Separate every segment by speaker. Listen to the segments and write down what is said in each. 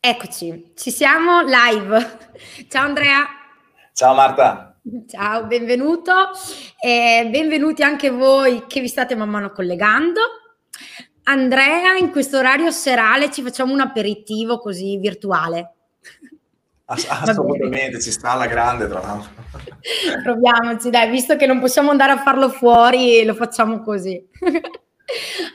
Speaker 1: Eccoci, ci siamo live. Ciao Andrea.
Speaker 2: Ciao Marta.
Speaker 1: Ciao, benvenuto e benvenuti anche voi che vi state man mano collegando. Andrea, in questo orario serale ci facciamo un aperitivo così virtuale.
Speaker 2: Assolutamente, ci sta alla grande tra l'altro.
Speaker 1: Proviamoci, dai, visto che non possiamo andare a farlo fuori, lo facciamo così.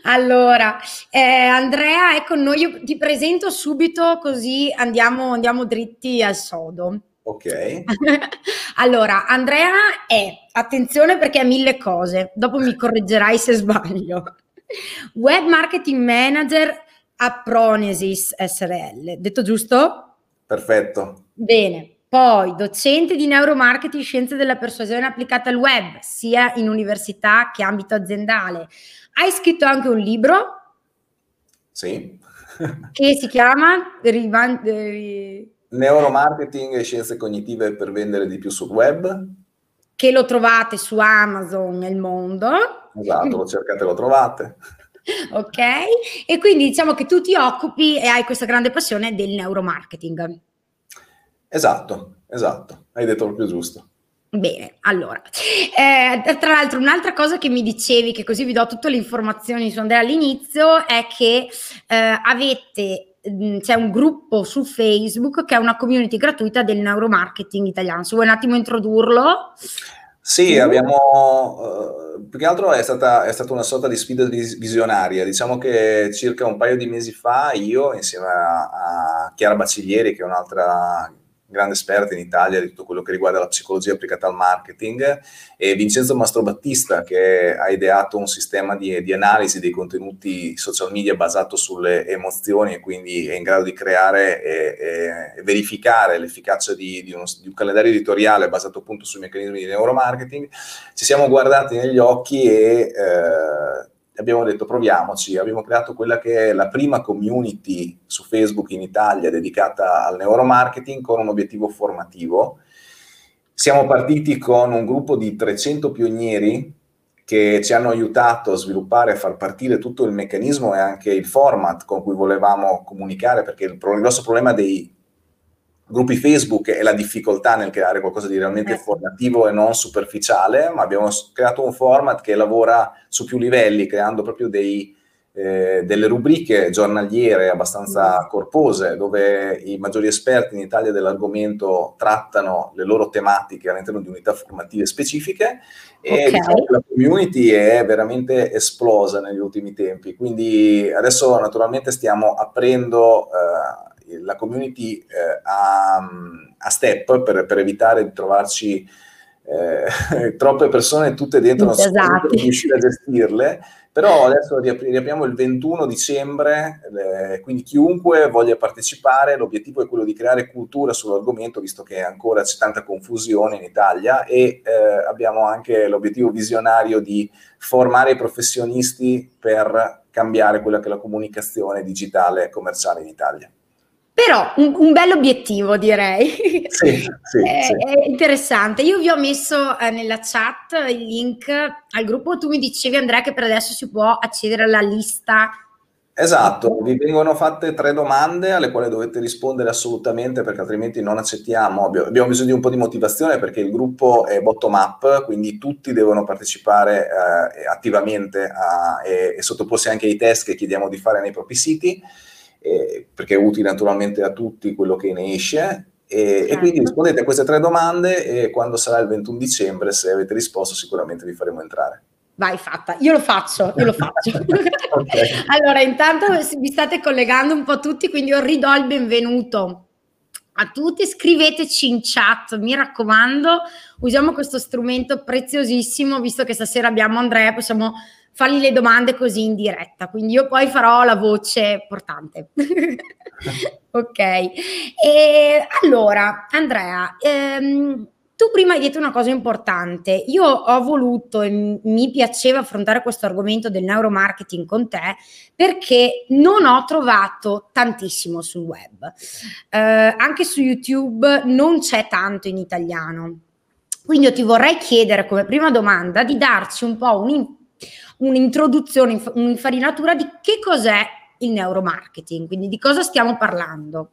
Speaker 1: allora, eh, Andrea è con noi, io ti presento subito così andiamo, andiamo dritti al sodo.
Speaker 2: Ok.
Speaker 1: allora, Andrea è, attenzione perché ha mille cose, dopo mi correggerai se sbaglio. Web Marketing Manager a Pronesis SRL, detto giusto?
Speaker 2: Perfetto.
Speaker 1: Bene. Poi docente di neuromarketing, scienze della persuasione applicata al web, sia in università che ambito aziendale. Hai scritto anche un libro?
Speaker 2: Sì.
Speaker 1: che si chiama
Speaker 2: Neuromarketing e scienze cognitive per vendere di più sul web.
Speaker 1: Che lo trovate su Amazon nel mondo.
Speaker 2: Esatto, lo cercate e lo trovate.
Speaker 1: ok? E quindi diciamo che tu ti occupi e hai questa grande passione del neuromarketing.
Speaker 2: Esatto, esatto, hai detto proprio giusto.
Speaker 1: Bene, allora, eh, tra l'altro un'altra cosa che mi dicevi, che così vi do tutte le informazioni su Andrea all'inizio, è che eh, avete, mm, c'è un gruppo su Facebook che è una community gratuita del neuromarketing italiano. Se vuoi un attimo introdurlo.
Speaker 2: Sì, abbiamo, uh, più che altro è stata, è stata, una sorta di sfida visionaria. Diciamo che circa un paio di mesi fa io, insieme a, a Chiara Baciglieri, che è un'altra grande esperta in Italia di tutto quello che riguarda la psicologia applicata al marketing, e Vincenzo Mastrobattista che ha ideato un sistema di, di, analisi dei contenuti social media basato sulle emozioni e quindi è in grado di creare e, e verificare l'efficacia di, di, uno, di, un calendario editoriale basato appunto sui meccanismi di neuromarketing. Ci siamo guardati negli occhi e... Eh, abbiamo detto proviamoci, abbiamo creato quella che è la prima community su Facebook in Italia dedicata al neuromarketing con un obiettivo formativo. Siamo partiti con un gruppo di 300 pionieri che ci hanno aiutato a sviluppare e far partire tutto il meccanismo e anche il format con cui volevamo comunicare, perché il grosso problema dei gruppi Facebook è la difficoltà nel creare qualcosa di realmente eh. formativo e non superficiale, ma abbiamo creato un format che lavora su più livelli, creando proprio dei, eh, delle rubriche giornaliere abbastanza mm. corpose, dove i maggiori esperti in Italia dell'argomento trattano le loro tematiche all'interno di unità formative specifiche e okay. diciamo la community è veramente esplosa negli ultimi tempi. Quindi adesso naturalmente stiamo aprendo... Eh, la community eh, a, a, step per, per, evitare di trovarci eh, troppe persone tutte dentro, non
Speaker 1: esatto.
Speaker 2: riuscire a gestirle, però adesso riapriamo il 21 dicembre, eh, quindi chiunque voglia partecipare, l'obiettivo è quello di creare cultura sull'argomento, visto che ancora c'è tanta confusione in Italia e eh, abbiamo anche l'obiettivo visionario di formare i professionisti per cambiare quella che è la comunicazione digitale e commerciale in Italia.
Speaker 1: Però un, un bel obiettivo direi.
Speaker 2: Sì, sì,
Speaker 1: è, sì. è, interessante. Io vi ho messo eh, nella chat il link al gruppo. Tu mi dicevi Andrea che per adesso si può accedere alla lista.
Speaker 2: Esatto, vi vengono fatte tre domande alle quali dovete rispondere assolutamente perché altrimenti non accettiamo. Abbiamo bisogno di un po' di motivazione perché il gruppo è bottom up, quindi tutti devono partecipare eh, attivamente a, e, e sottoporsi anche ai test che chiediamo di fare nei propri siti eh, perché è utile naturalmente a tutti quello che ne esce. E, certo. e, quindi rispondete a queste tre domande e quando sarà il 21 dicembre, se avete risposto, sicuramente vi faremo entrare.
Speaker 1: Vai, fatta. Io lo faccio, io lo faccio. okay. Allora, intanto vi state collegando un po' tutti, quindi io ridò il benvenuto a tutti. Scriveteci in chat, mi raccomando. Usiamo questo strumento preziosissimo, visto che stasera abbiamo Andrea, possiamo fargli le domande così in diretta, quindi io poi farò la voce portante. ok, e allora Andrea, ehm, tu prima hai detto una cosa importante, io ho voluto e mi piaceva affrontare questo argomento del neuromarketing con te perché non ho trovato tantissimo sul web, eh, anche su YouTube non c'è tanto in italiano. Quindi io ti vorrei chiedere come prima domanda di darci un po' un un'introduzione, un'infarinatura di che cos'è il neuromarketing, quindi di cosa stiamo parlando.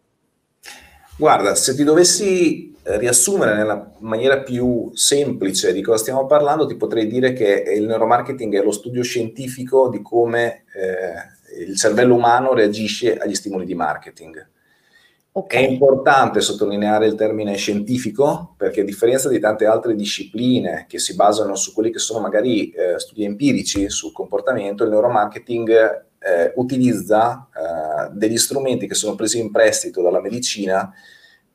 Speaker 2: Guarda, se ti dovessi eh, riassumere nella maniera più semplice di cosa stiamo parlando, ti potrei dire che il neuromarketing è lo studio scientifico di come eh, il cervello umano reagisce agli stimoli di marketing. Okay. È importante sottolineare il termine scientifico perché a differenza di tante altre discipline che si basano su quelli che sono magari eh, studi empirici sul comportamento, il neuromarketing eh, utilizza eh, degli strumenti che sono presi in prestito dalla medicina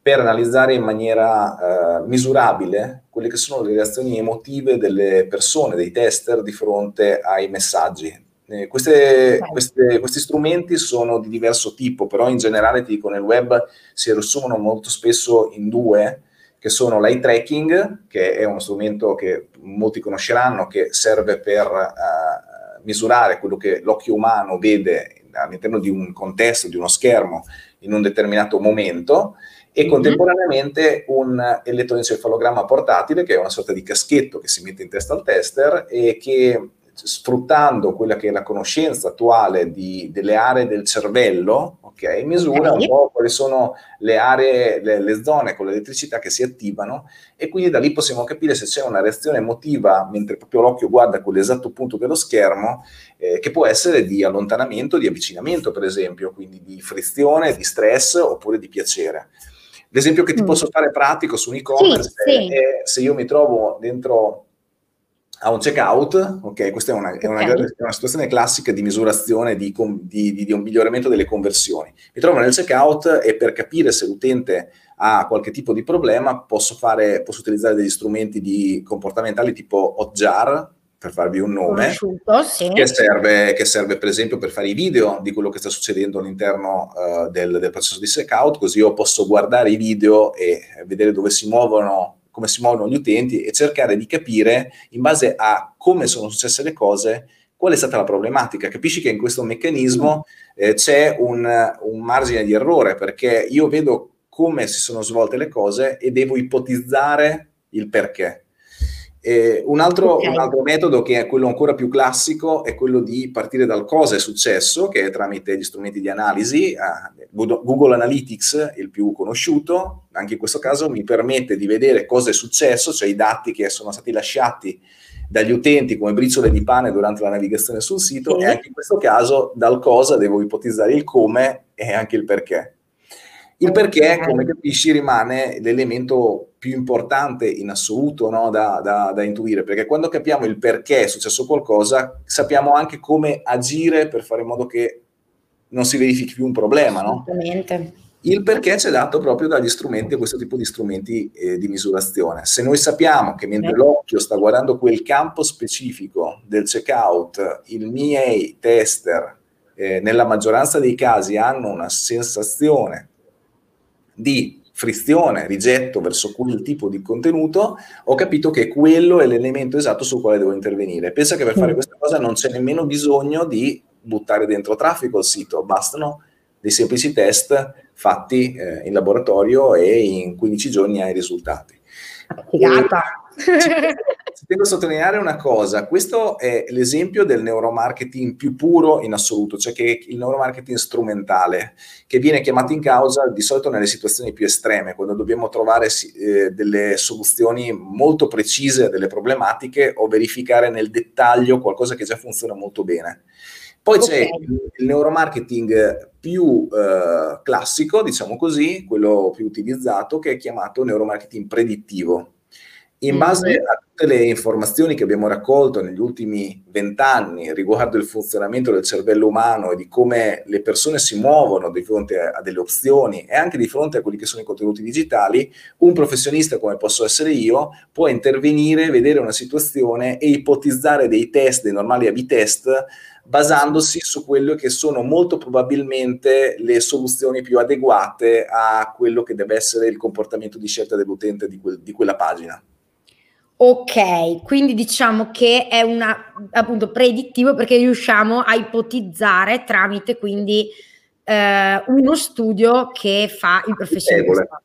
Speaker 2: per analizzare in maniera eh, misurabile quelle che sono le reazioni emotive delle persone, dei tester di fronte ai messaggi. Eh, queste, queste, questi strumenti sono di diverso tipo, però in generale ti dico nel web si riassumono molto spesso in due, che sono l'eye tracking, che è uno strumento che molti conosceranno, che serve per uh, misurare quello che l'occhio umano vede all'interno di un contesto, di uno schermo, in un determinato momento, e mm-hmm. contemporaneamente un elettroencefalogramma portatile, che è una sorta di caschetto che si mette in testa al tester e che sfruttando quella che è la conoscenza attuale di, delle aree del cervello, ok, misura un po' quali sono le aree, le, le, zone con l'elettricità che si attivano e quindi da lì possiamo capire se c'è una reazione emotiva mentre proprio l'occhio guarda quell'esatto punto dello schermo, eh, che può essere di allontanamento, di avvicinamento per esempio, quindi di frizione, di stress oppure di piacere. L'esempio che ti mm. posso fare pratico su un e-commerce sì, sì. è se io mi trovo dentro a un checkout, ok, questa è una, è una, okay. è una situazione classica di misurazione di, di, di, di, un miglioramento delle conversioni. Mi trovo nel checkout e per capire se l'utente ha qualche tipo di problema posso, fare, posso utilizzare degli strumenti di comportamentali tipo Hotjar, per farvi un nome, sì. che, serve, che, serve, per esempio per fare i video di quello che sta succedendo all'interno uh, del, del processo di checkout, così io posso guardare i video e vedere dove si muovono come si muovono gli utenti e cercare di capire in base a come sono successe le cose qual è stata la problematica. Capisci che in questo meccanismo eh, c'è un, un, margine di errore perché io vedo come si sono svolte le cose e devo ipotizzare il perché. Eh, un, altro, okay. un, altro, metodo che è quello ancora più classico è quello di partire dal cosa è successo, che è tramite gli strumenti di analisi, eh, Google Analytics, il più conosciuto, anche in questo caso mi permette di vedere cosa è successo, cioè i dati che sono stati lasciati dagli utenti come briciole di pane durante la navigazione sul sito sì. e anche in questo caso dal cosa devo ipotizzare il come e anche il perché. Il perché, come capisci, rimane l'elemento più importante in assoluto no? da, da, da, intuire, perché quando capiamo il perché è successo qualcosa, sappiamo anche come agire per fare in modo che non si verifichi più un problema. No? Il perché ci è dato proprio dagli strumenti, questo tipo di strumenti eh, di misurazione. Se noi sappiamo che mentre l'occhio sta guardando quel campo specifico del checkout, il miei tester eh, nella maggioranza dei casi hanno una sensazione di frizione, rigetto verso quel tipo di contenuto, ho capito che quello è l'elemento esatto sul quale devo intervenire. Pensa che per fare mm. questa cosa non c'è nemmeno bisogno di buttare dentro traffico al sito, bastano dei semplici test fatti eh, in laboratorio e in 15 giorni hai i risultati.
Speaker 1: Figata!
Speaker 2: Tengo a sottolineare una cosa, questo è l'esempio del neuromarketing più puro in assoluto, cioè che il neuromarketing strumentale, che viene chiamato in causa di solito nelle situazioni più estreme, quando dobbiamo trovare eh, delle soluzioni molto precise delle problematiche o verificare nel dettaglio qualcosa che già funziona molto bene. Poi okay. c'è il neuromarketing più eh, classico, diciamo così, quello più utilizzato, che è chiamato neuromarketing predittivo. In base mm-hmm. a tutte le informazioni che abbiamo raccolto negli ultimi vent'anni riguardo il funzionamento del cervello umano e di come le persone si muovono di fronte a, a, delle opzioni e anche di fronte a quelli che sono i contenuti digitali, un professionista come posso essere io può intervenire, vedere una situazione e ipotizzare dei test, dei normali A-B test, basandosi su quello che sono molto probabilmente le soluzioni più adeguate a quello che deve essere il comportamento di scelta dell'utente di, quel, di quella pagina.
Speaker 1: Ok, quindi diciamo che è una, appunto predittivo perché riusciamo a ipotizzare tramite quindi eh, uno studio che fa il professionista.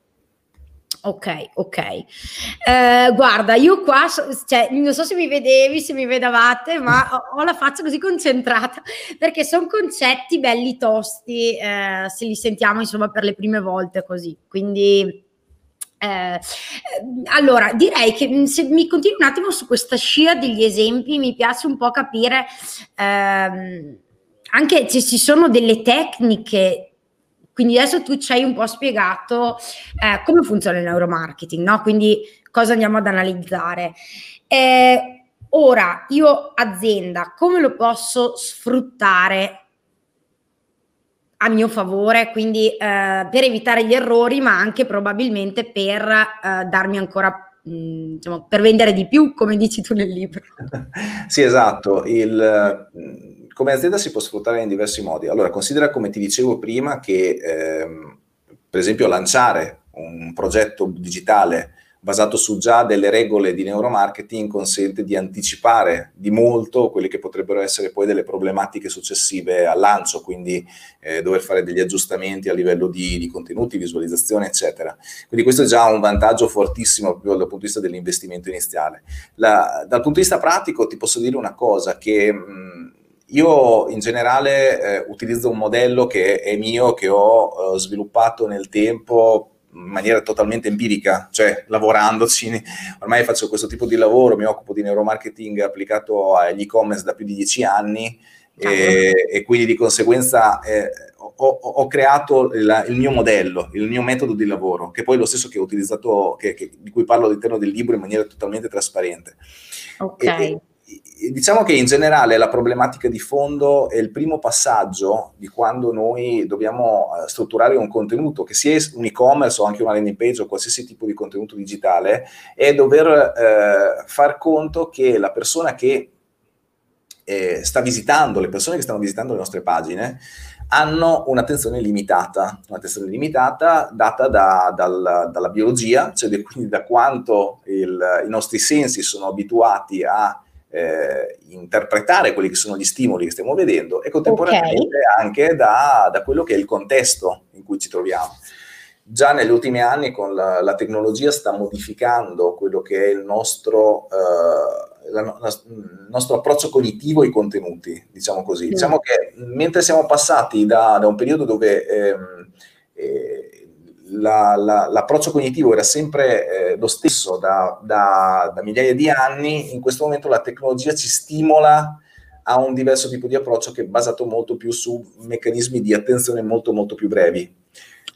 Speaker 1: Ok, ok. Eh, guarda, io qua, cioè, non so se mi vedevi, se mi vedavate, ma ho, ho la faccia così concentrata perché sono concetti belli tosti, eh, se li sentiamo insomma per le prime volte così. Quindi, eh, allora, direi che mm, se mi continui un attimo su questa scia degli esempi, mi piace un po' capire ehm, anche se ci sono delle tecniche quindi adesso tu ci hai un po' spiegato eh, come funziona il neuromarketing, no? Quindi cosa andiamo ad analizzare. Eh, ora, io azienda, come lo posso sfruttare a mio favore, quindi eh, per evitare gli errori, ma anche probabilmente per eh, darmi ancora mh, diciamo, per vendere di più, come dici tu nel libro.
Speaker 2: sì, esatto. Il, come azienda si può sfruttare in diversi modi. Allora, considera come ti dicevo prima che, ehm, per esempio, lanciare un progetto digitale basato su già delle regole di neuromarketing consente di anticipare di molto quelle che potrebbero essere poi delle problematiche successive al lancio, quindi eh, dover fare degli aggiustamenti a livello di, di, contenuti, visualizzazione, eccetera. Quindi questo è già un vantaggio fortissimo proprio dal punto di vista dell'investimento iniziale. La, dal punto di vista pratico ti posso dire una cosa che... Mh, io in generale eh, utilizzo un modello che è mio, che ho eh, sviluppato nel tempo in maniera totalmente empirica, cioè lavorandoci, ormai faccio questo tipo di lavoro, mi occupo di neuromarketing applicato agli e-commerce da più di dieci anni e, e quindi di conseguenza eh, ho, ho, creato il, il, mio modello, il mio metodo di lavoro, che poi è lo stesso che ho utilizzato, che, che, di cui parlo all'interno del libro in maniera totalmente trasparente.
Speaker 1: Ok. E,
Speaker 2: diciamo che in generale la problematica di fondo è il primo passaggio di quando noi dobbiamo eh, strutturare un contenuto, che sia un e-commerce o anche una landing page o qualsiasi tipo di contenuto digitale, è dover eh, far conto che la persona che eh, sta visitando, le persone che stanno visitando le nostre pagine, hanno un'attenzione limitata, un'attenzione limitata data da, dal, dalla biologia, cioè quindi da quanto il, i nostri sensi sono abituati a eh, interpretare quelli che sono gli stimoli che stiamo vedendo e contemporaneamente okay. anche da, da, quello che è il contesto in cui ci troviamo. Già negli ultimi anni con la, la tecnologia sta modificando quello che è il nostro, eh, la, la, il nostro approccio cognitivo ai contenuti, diciamo così. Mm. Diciamo che mentre siamo passati da, da un periodo dove ehm, eh, la, la, l'approccio cognitivo era sempre eh, lo stesso da, da, da, migliaia di anni, in questo momento la tecnologia ci stimola a un diverso tipo di approccio che è basato molto più su meccanismi di attenzione molto molto più brevi.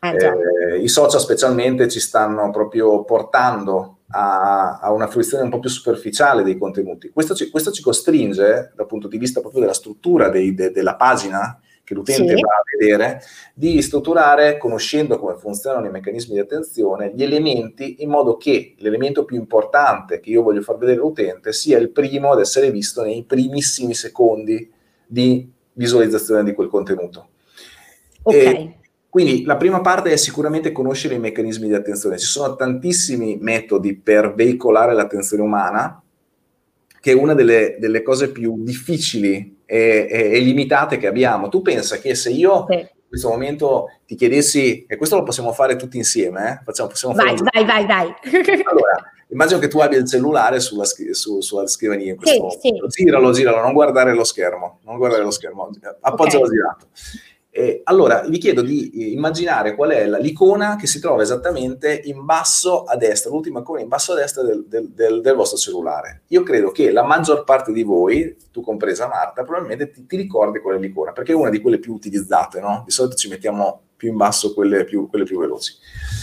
Speaker 2: Eh, eh, I social specialmente ci stanno proprio portando a, a, una fruizione un po' più superficiale dei contenuti. Questo ci, questo ci costringe, dal punto di vista proprio della struttura dei, de, della pagina, che l'utente sì. va a vedere, di strutturare, conoscendo come funzionano i meccanismi di attenzione, gli elementi in modo che l'elemento più importante che io voglio far vedere all'utente sia il primo ad essere visto nei primissimi secondi di visualizzazione di quel contenuto.
Speaker 1: Ok. E
Speaker 2: quindi la prima parte è sicuramente conoscere i meccanismi di attenzione. Ci sono tantissimi metodi per veicolare l'attenzione umana, che è una delle, delle cose più difficili e, e, e, limitate che abbiamo. Tu pensa che se io sì. in questo momento ti chiedessi, e questo lo possiamo fare tutti insieme, eh? Facciamo, possiamo
Speaker 1: vai,
Speaker 2: fare
Speaker 1: vai, vai, vai,
Speaker 2: Allora, immagino che tu abbia il cellulare sulla, su, sulla scrivania in questo sì, momento. Sì. Giralo, giralo, non guardare lo schermo, non guardare lo schermo, appoggialo okay. girato. Eh, allora, vi chiedo di eh, immaginare qual è la, l'icona che si trova esattamente in basso a destra, l'ultima icona in basso a destra del, del, del, del, vostro cellulare. Io credo che la maggior parte di voi, tu compresa Marta, probabilmente ti, ti ricordi qual è l'icona, perché è una di quelle più utilizzate, no? Di solito ci mettiamo più in basso quelle più, quelle più veloci.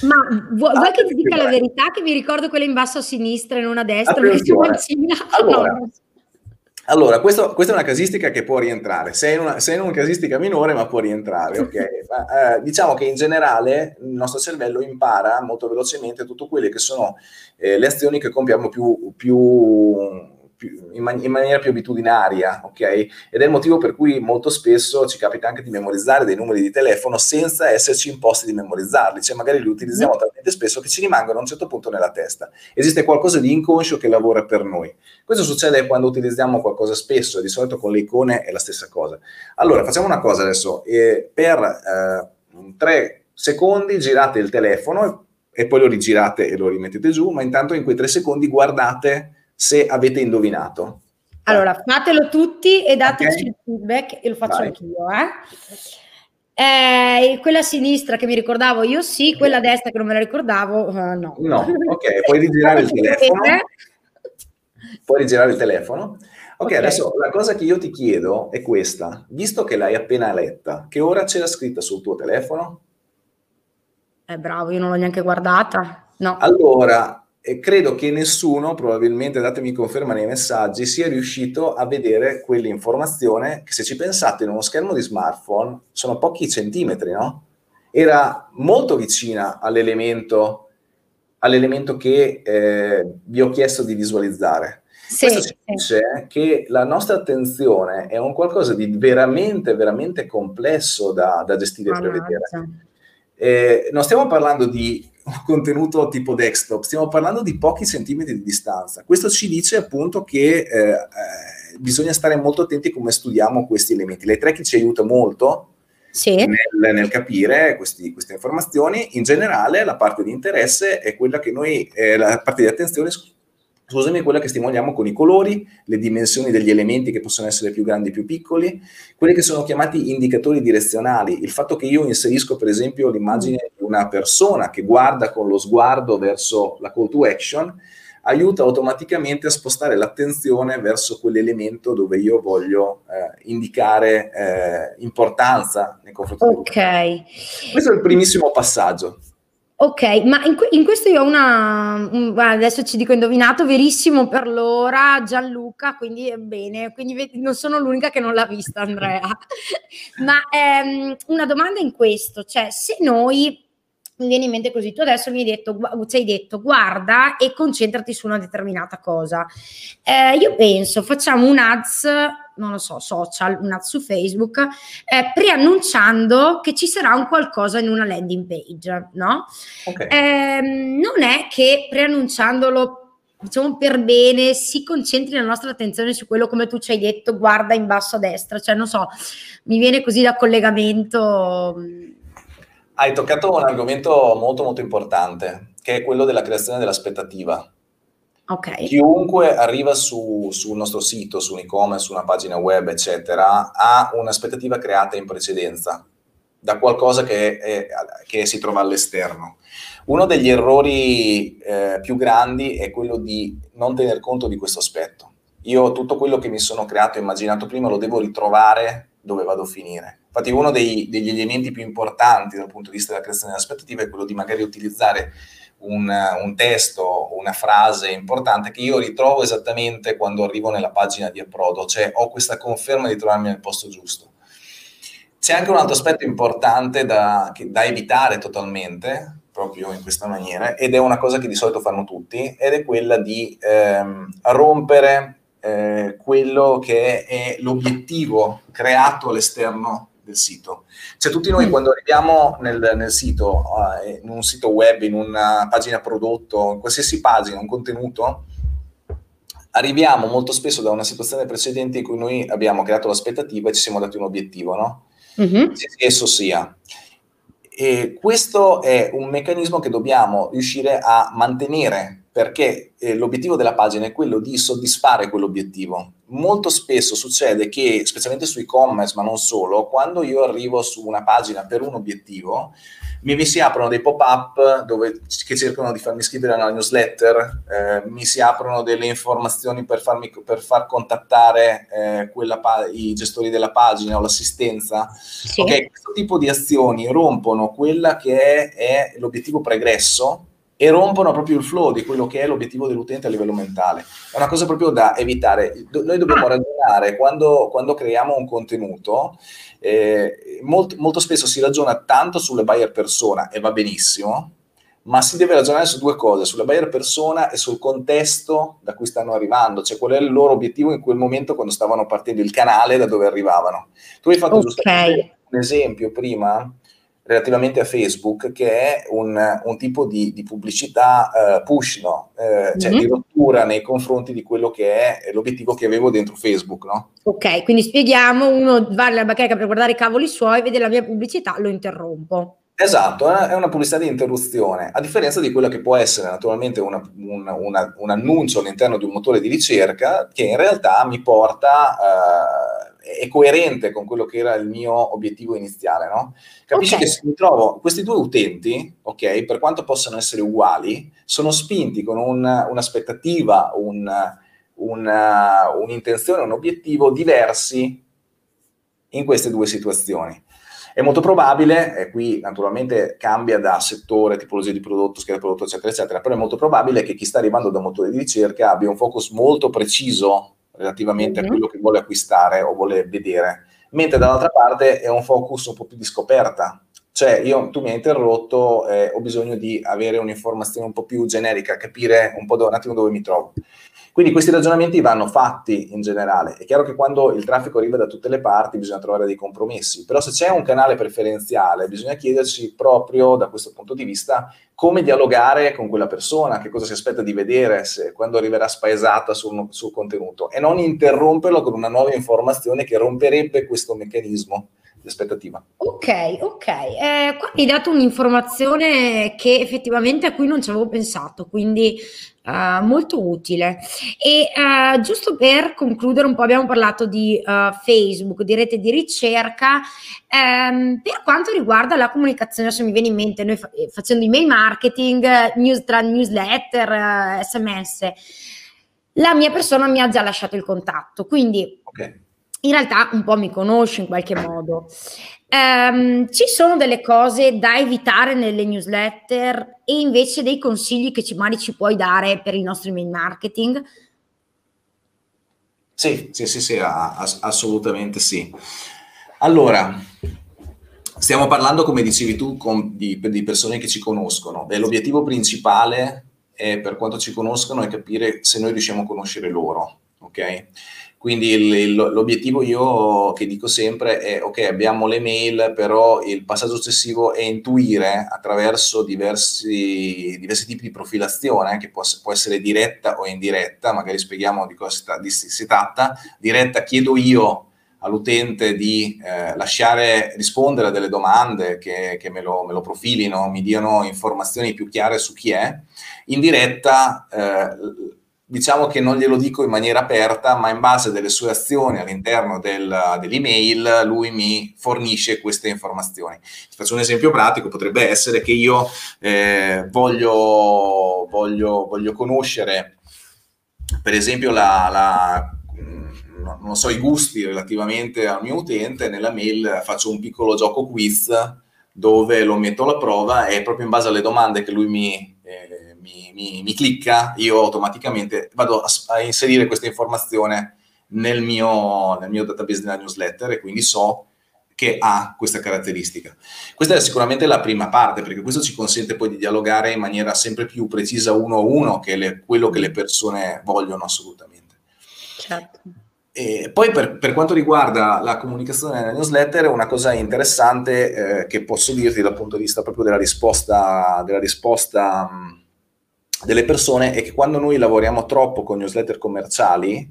Speaker 1: Ma vuoi, ah, che ti dica la verità che mi ricordo quella in basso a sinistra e non a destra? Attenzione.
Speaker 2: Allora, no. Allora, questo, questa è una casistica che può rientrare, sei in una, sei in una casistica minore ma può rientrare, ok? ma, eh, diciamo che in generale il nostro cervello impara molto velocemente tutte quelle che sono eh, le azioni che compiamo più, più in, man- in, maniera più abitudinaria, ok? Ed è il motivo per cui molto spesso ci capita anche di memorizzare dei numeri di telefono senza esserci imposti di memorizzarli, cioè magari li utilizziamo talmente spesso che ci rimangono a un certo punto nella testa. Esiste qualcosa di inconscio che lavora per noi. Questo succede quando utilizziamo qualcosa spesso e di solito con le icone è la stessa cosa. Allora, facciamo una cosa adesso, eh, per eh, tre secondi girate il telefono e poi lo rigirate e lo rimettete giù, ma intanto in quei tre secondi guardate se avete indovinato.
Speaker 1: Allora, fatelo tutti e dateci okay. il feedback e lo faccio Vai. anch'io. Eh? Eh, quella a sinistra che mi ricordavo io sì, quella a destra che non me la ricordavo uh, no.
Speaker 2: No, ok, puoi rigirare il telefono. Puoi rigirare il telefono. Ok, okay, adesso la cosa che io ti chiedo è questa. Visto che l'hai appena letta, che ora c'era scritta sul tuo telefono?
Speaker 1: Eh, bravo, io non l'ho neanche guardata. No.
Speaker 2: Allora, eh, credo che nessuno, probabilmente datemi conferma nei messaggi, sia riuscito a vedere quell'informazione che se ci pensate in uno schermo di smartphone sono pochi centimetri, no? Era molto vicina all'elemento, all'elemento che eh, vi ho chiesto di visualizzare. Sì, Questo ci dice che la nostra attenzione è un qualcosa di veramente, veramente complesso da, da gestire e prevedere. Eh, non stiamo parlando di contenuto tipo desktop, stiamo parlando di pochi centimetri di distanza. Questo ci dice appunto che eh, eh, bisogna stare molto attenti come studiamo questi elementi. Le tracking ci aiuta molto sì. nel, nel, capire questi, queste informazioni. In generale la parte di interesse è quella che noi, eh, la parte di attenzione scusami, quella che stimoliamo con i colori, le dimensioni degli elementi che possono essere più grandi, più piccoli, quelli che sono chiamati indicatori direzionali, il fatto che io inserisco per esempio l'immagine di una persona che guarda con lo sguardo verso la call to action, aiuta automaticamente a spostare l'attenzione verso quell'elemento dove io voglio eh, indicare eh, importanza nei confronti
Speaker 1: Ok.
Speaker 2: Questo è il primissimo passaggio.
Speaker 1: Ok, ma in, in, questo io ho una, un, adesso ci dico indovinato, verissimo per l'ora, Gianluca, quindi è bene, quindi non sono l'unica che non l'ha vista Andrea. ma ehm, una domanda in questo, cioè se noi, mi viene in mente così, tu adesso mi hai detto, ci hai detto guarda e concentrati su una determinata cosa. Eh, io penso, facciamo un ads non lo so, social, un ad su Facebook, eh, preannunciando che ci sarà un qualcosa in una landing page, no? Okay. Eh, non è che preannunciandolo diciamo per bene, si concentri la nostra attenzione su quello come tu ci hai detto, guarda in basso a destra, cioè non so, mi viene così da collegamento.
Speaker 2: Hai toccato un argomento molto molto importante, che è quello della creazione dell'aspettativa.
Speaker 1: Okay.
Speaker 2: Chiunque arriva su, sul nostro sito, su un e-commerce, su una pagina web, eccetera, ha un'aspettativa creata in precedenza da qualcosa che, è, che si trova all'esterno. Uno degli errori eh, più grandi è quello di non tener conto di questo aspetto. Io tutto quello che mi sono creato e immaginato prima lo devo ritrovare dove vado a finire. Infatti uno dei, degli elementi più importanti dal punto di vista della creazione dell'aspettativa è quello di magari utilizzare un, un, testo, una frase importante che io ritrovo esattamente quando arrivo nella pagina di approdo, cioè ho questa conferma di trovarmi nel posto giusto. C'è anche un altro aspetto importante da, che, da evitare totalmente, proprio in questa maniera, ed è una cosa che di solito fanno tutti, ed è quella di ehm, rompere eh, quello che è l'obiettivo creato all'esterno del sito. Cioè tutti noi mm. quando arriviamo nel, nel sito, uh, in un sito web, in una pagina prodotto, in qualsiasi pagina, un contenuto, arriviamo molto spesso da una situazione precedente in cui noi abbiamo creato l'aspettativa e ci siamo dati un obiettivo, no? Mm-hmm. Esso sia. E questo è un meccanismo che dobbiamo riuscire a mantenere perché eh, l'obiettivo della pagina è quello di soddisfare quell'obiettivo. Molto spesso succede che, specialmente su e-commerce, ma non solo, quando io arrivo su una pagina per un obiettivo, mi, si aprono dei pop-up dove, che cercano di farmi iscrivere alla newsletter, eh, mi si aprono delle informazioni per, farmi, per far contattare eh, pa- i gestori della pagina o l'assistenza. Sì. Okay, questo tipo di azioni rompono quella che è, è l'obiettivo pregresso e rompono proprio il flow di quello che è l'obiettivo dell'utente a livello mentale. È una cosa proprio da evitare. Noi dobbiamo ragionare quando, quando creiamo un contenuto, eh, molto, molto spesso si ragiona tanto sulle buyer persona e va benissimo, ma si deve ragionare su due cose, sulla buyer persona e sul contesto da cui stanno arrivando, cioè qual è il loro obiettivo in quel momento quando stavano partendo, il canale da dove arrivavano. Tu hai fatto okay. giustamente un esempio prima relativamente a Facebook, che è un, un tipo di, di pubblicità uh, push, no? Uh, cioè mm-hmm. di rottura nei confronti di quello che è l'obiettivo che avevo dentro Facebook. No?
Speaker 1: Ok, quindi spieghiamo, uno va alla bacheca per guardare i cavoli suoi, vede la mia pubblicità, lo interrompo.
Speaker 2: Esatto, è una pubblicità di interruzione, a differenza di quella che può essere naturalmente una, una, una, un annuncio all'interno di un motore di ricerca che in realtà mi porta, eh, è coerente con quello che era il mio obiettivo iniziale, no? Capisci okay. che se mi trovo questi due utenti, ok, per quanto possano essere uguali, sono spinti con un, un'aspettativa, un, una, un'intenzione, un obiettivo diversi in queste due situazioni. È molto probabile, e qui naturalmente cambia da settore, tipologia di prodotto, scheda di prodotto, eccetera, eccetera, però è molto probabile che chi sta arrivando da un motore di ricerca abbia un focus molto preciso relativamente mm-hmm. a mhm. quello che vuole acquistare o vuole vedere, mentre dall'altra parte è un focus un po' più di scoperta. Cioè, io, tu mi hai interrotto, eh, ho bisogno di avere un'informazione un po' più generica, capire un po' do, un attimo dove mi trovo. Quindi questi ragionamenti vanno fatti in generale. È chiaro che quando il traffico arriva da tutte le parti bisogna trovare dei compromessi, però se c'è un canale preferenziale bisogna chiederci proprio da questo punto di vista come dialogare con quella persona, che cosa si aspetta di vedere se, quando arriverà spaesata sul, sul contenuto e non interromperlo con una nuova informazione che romperebbe questo meccanismo di aspettativa.
Speaker 1: Ok, ok. Eh, qua hai dato un'informazione che effettivamente a cui non ci avevo pensato, quindi uh, molto utile. E uh, giusto per concludere un po', abbiamo parlato di uh, Facebook, di rete di ricerca. Um, per quanto riguarda la comunicazione, adesso mi viene in mente, noi fa- facendo email marketing, news, tra newsletter, sms, la mia persona mi ha già lasciato il contatto, quindi... Okay in realtà un po' mi conosce in qualche modo. Um, ci sono delle cose da evitare nelle newsletter e invece dei consigli che ci, magari ci puoi dare per il nostro email marketing?
Speaker 2: Sì, sì, sì, sì, assolutamente sì. Allora, stiamo parlando, come dicevi tu, con, di, di persone che ci conoscono e l'obiettivo principale è, per quanto ci conoscono, è capire se noi riusciamo a conoscere loro, ok? Quindi il, il, l'obiettivo io che dico sempre è ok, abbiamo le mail, però il passaggio successivo è intuire attraverso diversi, diversi tipi di profilazione, che può, può, essere diretta o indiretta, magari spieghiamo di cosa si, tratta. Diretta chiedo io all'utente di eh, lasciare rispondere a delle domande che, che me, lo, me, lo, profilino, mi diano informazioni più chiare su chi è. In diretta eh, diciamo che non glielo dico in maniera aperta, ma in base delle sue azioni all'interno del, dell'email lui mi fornisce queste informazioni. Faccio un esempio pratico, potrebbe essere che io eh, voglio, voglio, voglio, conoscere, per esempio, la, la non so, i gusti relativamente al mio utente, nella mail faccio un piccolo gioco quiz dove lo metto alla prova e proprio in base alle domande che lui mi, eh, mi, mi, mi clicca, io automaticamente vado a, a, inserire questa informazione nel mio, nel mio database della newsletter e quindi so che ha questa caratteristica. Questa è sicuramente la prima parte, perché questo ci consente poi di dialogare in maniera sempre più precisa uno a uno, che è quello che le persone vogliono assolutamente. Certo. E poi per, per, quanto riguarda la comunicazione nella newsletter, una cosa interessante eh, che posso dirti dal punto di vista proprio della risposta, della risposta mh, delle persone è che quando noi lavoriamo troppo con newsletter commerciali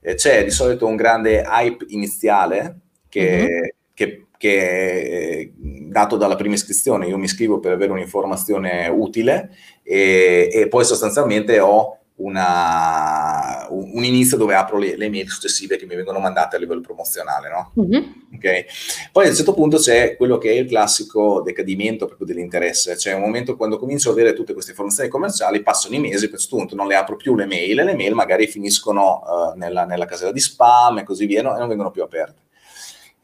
Speaker 2: eh, c'è di solito un grande hype iniziale che, mm-hmm. che, che, è dato dalla prima iscrizione. Io mi iscrivo per avere un'informazione utile e, e poi sostanzialmente ho una, un, inizio dove apro le, le, mail successive che mi vengono mandate a livello promozionale. No? Mm-hmm. Okay? Poi a un certo punto c'è quello che è il classico decadimento proprio dell'interesse, cioè un momento quando comincio ad avere tutte queste informazioni commerciali, passano i mesi, a questo punto non le apro più le mail e le mail magari finiscono uh, nella, nella casella di spam e così via no? e non vengono più aperte.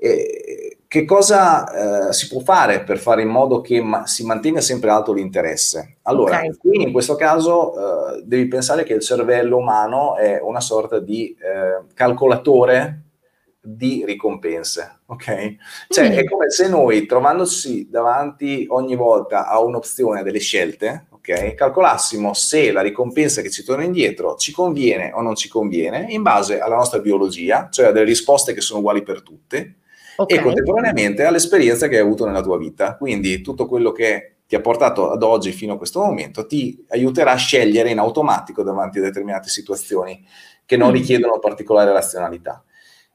Speaker 2: E che cosa eh, si può fare per fare in modo che ma- si mantenga sempre alto l'interesse? Allora, okay. qui in questo caso eh, devi pensare che il cervello umano è una sorta di eh, calcolatore di ricompense, ok? Cioè mm. è come se noi trovandoci davanti ogni volta a un'opzione, a delle scelte, ok? Calcolassimo se la ricompensa che ci torna indietro ci conviene o non ci conviene in base alla nostra biologia, cioè a delle risposte che sono uguali per tutte, okay. e contemporaneamente all'esperienza che hai avuto nella tua vita. Quindi tutto quello che ti ha portato ad oggi fino a questo momento ti aiuterà a scegliere in automatico davanti a determinate situazioni che non mm. richiedono particolare razionalità.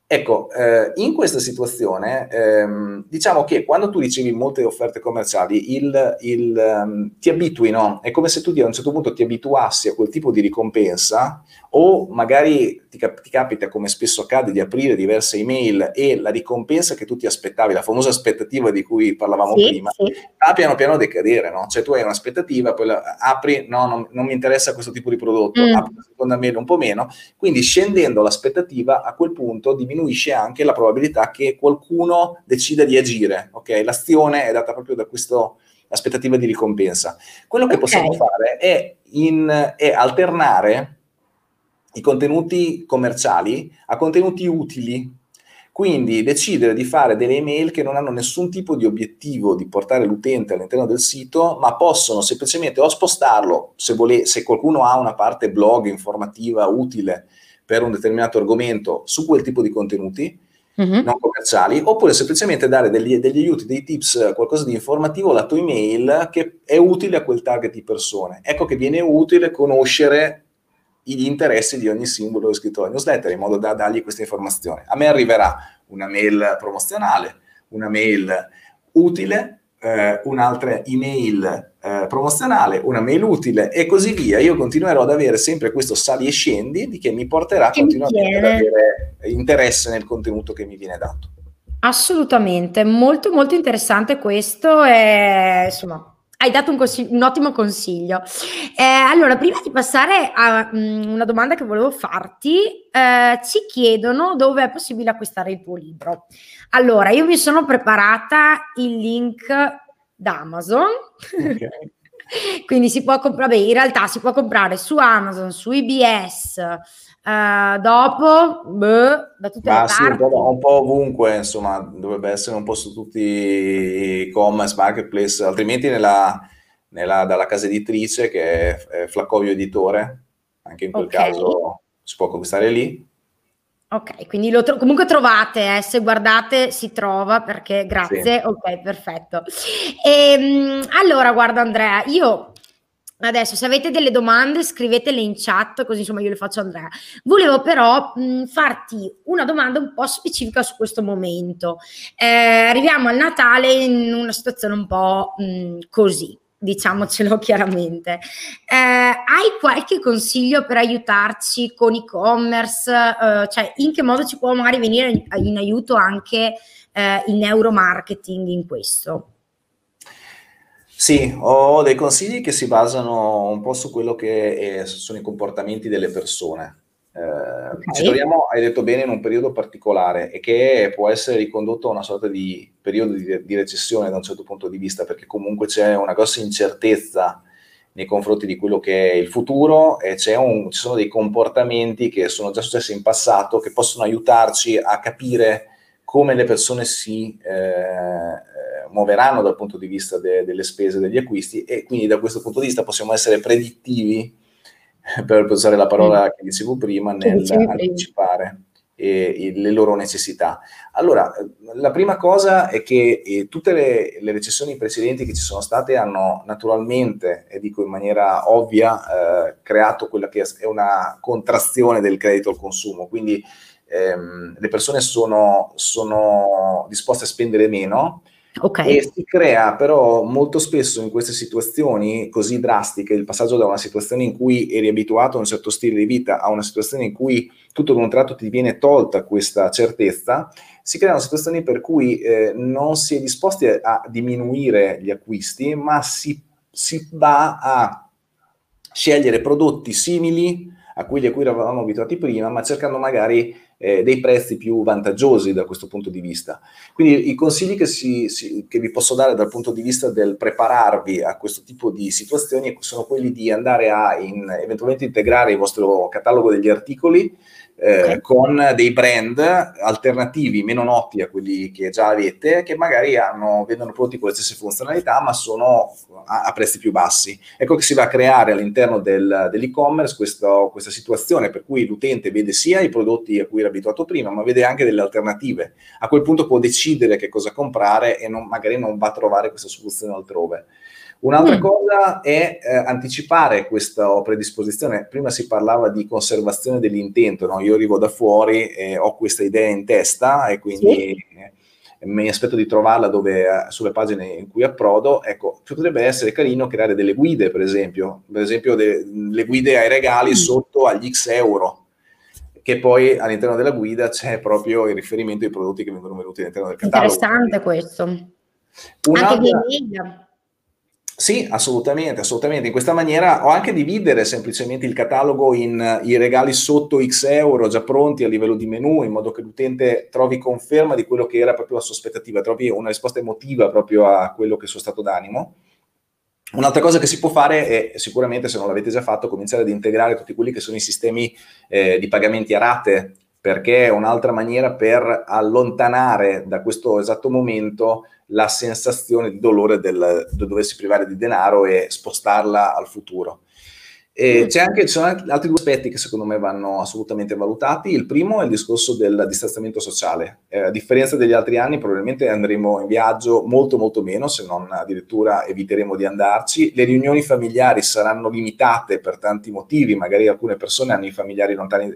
Speaker 2: Ecco, eh, in questa situazione, ehm, diciamo che quando tu ricevi molte offerte commerciali, il, il, um, ti abitui, no? È come se tu a un certo punto ti abituassi a quel tipo di ricompensa o magari ti, cap- ti, capita, come spesso accade, di aprire diverse email e la ricompensa che tu ti aspettavi, la famosa aspettativa di cui parlavamo sì, prima, sì. va piano piano a decadere, no? Cioè tu hai un'aspettativa, poi la, apri, no, non, non, mi interessa questo tipo di prodotto, mm. apri la seconda mail un po' meno, quindi scendendo l'aspettativa a quel punto diminuisce anche la probabilità che qualcuno decida di agire, ok? L'azione è data proprio da questo aspettativa di ricompensa. Quello che okay. possiamo fare è, in, è alternare i contenuti commerciali a contenuti utili. Quindi decidere di fare delle email che non hanno nessun tipo di obiettivo di portare l'utente all'interno del sito, ma possono semplicemente o spostarlo se, vole- se qualcuno ha una parte blog informativa utile per un determinato argomento su quel tipo di contenuti, Mm-hmm. non commerciali, oppure semplicemente dare degli, degli, aiuti, dei tips, qualcosa di informativo alla tua email che è utile a quel target di persone. Ecco che viene utile conoscere gli interessi di ogni singolo iscritto newsletter in modo da dargli questa informazione. A me arriverà una mail promozionale, una mail utile, eh, un'altra email eh, promozionale, una mail utile e così via. Io continuerò ad avere sempre questo sali e scendi di che mi porterà a continuare ad avere interesse nel contenuto che mi viene dato.
Speaker 1: Assolutamente, molto molto interessante questo e insomma hai dato un, consiglio, un ottimo consiglio. Eh, allora, prima di passare a um, una domanda che volevo farti, eh, ci chiedono dove è possibile acquistare il tuo libro. Allora, io mi sono preparata il link da Amazon. Okay. Quindi si può comprare, in realtà si può comprare su Amazon, su IBS, Uh, dopo, beh, da tutte Ma le sì,
Speaker 2: parti. Un po', un po', ovunque, insomma, dovrebbe essere un po' su tutti i e-commerce, marketplace, altrimenti nella, nella, dalla casa editrice che è, è Flaccovio Editore, anche in quel okay. caso si può conquistare lì.
Speaker 1: Ok, quindi lo tro- comunque trovate, eh, se guardate si trova perché grazie, sì. ok, perfetto. E, ehm, allora, guarda Andrea, io Adesso, se avete delle domande, scrivetele in chat, così insomma io le faccio a Andrea. Volevo però mh, farti una domanda un po' specifica su questo momento. Eh, arriviamo al Natale in una situazione un po' mh, così, diciamocelo chiaramente. Eh, hai qualche consiglio per aiutarci con e-commerce? Eh, cioè, in che modo ci può magari venire in, aiuto anche eh, il neuromarketing in questo?
Speaker 2: Sì, ho dei consigli che si basano un po' su quello che è, sono i comportamenti delle persone. Okay. Ci troviamo, hai detto bene, in un periodo particolare e che può essere ricondotto a una sorta di periodo di, di recessione da un certo punto di vista, perché comunque c'è una grossa incertezza nei confronti di quello che è il futuro e un, ci sono dei comportamenti che sono già successi in passato che possono aiutarci a capire come le persone si eh, muoveranno dal punto di vista de- delle spese degli acquisti e quindi da questo punto di vista possiamo essere predittivi, per usare la parola mm. che dicevo prima, nell'anticipare eh, le loro necessità. Allora, la prima cosa è che eh, tutte le, le, recessioni precedenti che ci sono state hanno naturalmente, e dico in maniera ovvia, eh, creato quella che è una contrazione del credito al consumo, quindi ehm, le persone sono, sono disposte a spendere meno, Okay. E si crea però molto spesso in queste situazioni così drastiche, il passaggio da una situazione in cui eri abituato a un certo stile di vita a una situazione in cui tutto ad un tratto ti viene tolta questa certezza, si creano situazioni per cui eh, non si è disposti a, a, diminuire gli acquisti, ma si, si va a scegliere prodotti simili a quelli a cui eravamo abituati prima, ma cercando magari eh, dei prezzi più vantaggiosi da questo punto di vista. Quindi i consigli che, si, si, che, vi posso dare dal punto di vista del prepararvi a questo tipo di situazioni sono quelli di andare a in, eventualmente integrare il vostro catalogo degli articoli eh, okay. con dei brand alternativi meno noti a quelli che già avete, che magari hanno, vendono prodotti con le stesse funzionalità, ma sono a, a prezzi più bassi. Ecco che si va a creare all'interno del, dell'e-commerce questo, questa situazione per cui l'utente vede sia i prodotti a cui era abituato prima, ma vede anche delle alternative. A quel punto può decidere che cosa comprare e non, magari non va a trovare questa soluzione altrove. Un'altra mm. cosa è eh, anticipare questa predisposizione. Prima si parlava di conservazione dell'intento, no? io arrivo da fuori e ho questa idea in testa e quindi sì. eh, mi aspetto di trovarla dove, eh, sulle pagine in cui approdo. Ecco, potrebbe essere carino creare delle guide, per esempio, per esempio de- le guide ai regali mm. sotto agli X euro che poi all'interno della guida c'è proprio il riferimento ai prodotti che vengono venuti all'interno del catalogo.
Speaker 1: Interessante questo. Un'altra... Anche via media.
Speaker 2: Sì, assolutamente, assolutamente. In questa maniera o anche dividere semplicemente il catalogo in i regali sotto X euro già pronti a livello di menu, in modo che l'utente trovi conferma di quello che era proprio la sua aspettativa, trovi una risposta emotiva proprio a quello che è il suo stato d'animo. Un'altra cosa che si può fare è sicuramente, se non l'avete già fatto, cominciare ad integrare tutti quelli che sono i sistemi eh, di pagamenti a rate, perché è un'altra maniera per allontanare da questo esatto momento la sensazione di dolore del, del doversi privare di denaro e spostarla al futuro. E c'è anche, ci sono anche altri due aspetti che secondo me vanno assolutamente valutati. Il primo è il discorso del distanziamento sociale. Eh, a differenza degli altri anni, probabilmente andremo in viaggio molto, molto meno, se non addirittura eviteremo di andarci. Le riunioni familiari saranno limitate per tanti motivi, magari alcune persone hanno i familiari lontani,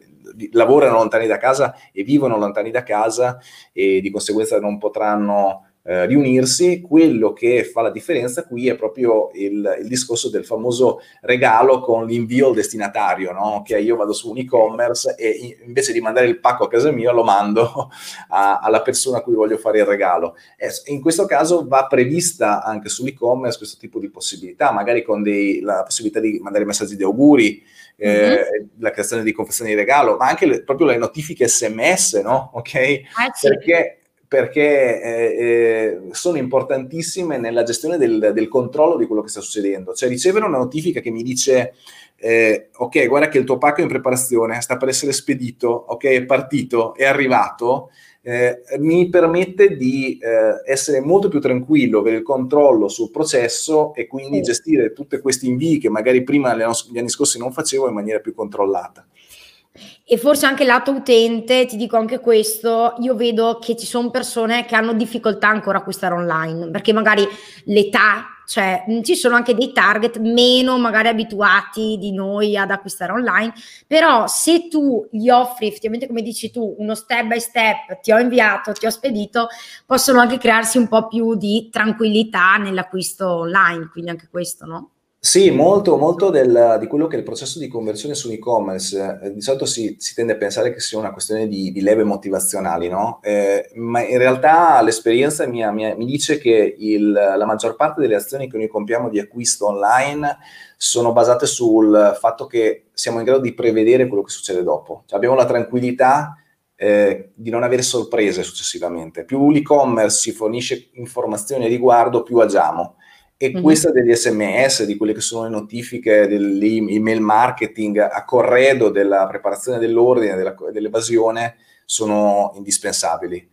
Speaker 2: lavorano lontani da casa e vivono lontani da casa e di conseguenza non potranno eh, riunirsi, quello che fa la differenza qui è proprio il, il discorso del famoso regalo con l'invio al destinatario, no? che io vado su un e-commerce e invece di mandare il pacco a casa mia lo mando a, alla persona a cui voglio fare il regalo. E in questo caso va prevista anche sull'e-commerce questo tipo di possibilità, magari con dei, la possibilità di mandare messaggi di auguri, eh, mm-hmm. la creazione di confessioni di regalo, ma anche le, proprio le notifiche sms, no? Ok? Ah, sì. Perché perché eh, eh, sono importantissime nella gestione del, del, controllo di quello che sta succedendo. Cioè ricevere una notifica che mi dice eh, ok, guarda che il tuo pacco è in preparazione, sta per essere spedito, ok, è partito, è arrivato, eh, mi permette di eh, essere molto più tranquillo, avere il controllo sul processo e quindi gestire tutti questi invii che magari prima gli anni scorsi non facevo in maniera più controllata.
Speaker 1: E forse anche lato utente, ti dico anche questo, io vedo che ci sono persone che hanno difficoltà ancora a acquistare online, perché magari l'età, cioè ci sono anche dei target meno magari abituati di noi ad acquistare online, però se tu gli offri effettivamente come dici tu uno step by step, ti ho inviato, ti ho spedito, possono anche crearsi un po' più di tranquillità nell'acquisto online, quindi anche questo, no?
Speaker 2: Sì, molto, molto del, di quello che è il processo di conversione su e-commerce, eh, di solito si, si, tende a pensare che sia una questione di, di leve motivazionali, no? Eh, ma in realtà l'esperienza mia, mia, mi dice che il, la maggior parte delle azioni che noi compiamo di acquisto online sono basate sul fatto che siamo in grado di prevedere quello che succede dopo. Cioè abbiamo la tranquillità eh, di non avere sorprese successivamente. Più l'e-commerce ci fornisce informazioni a riguardo, più agiamo e mm-hmm. questa degli sms, di quelle che sono le notifiche dell'email marketing a corredo della preparazione dell'ordine, della, dell'evasione, sono indispensabili.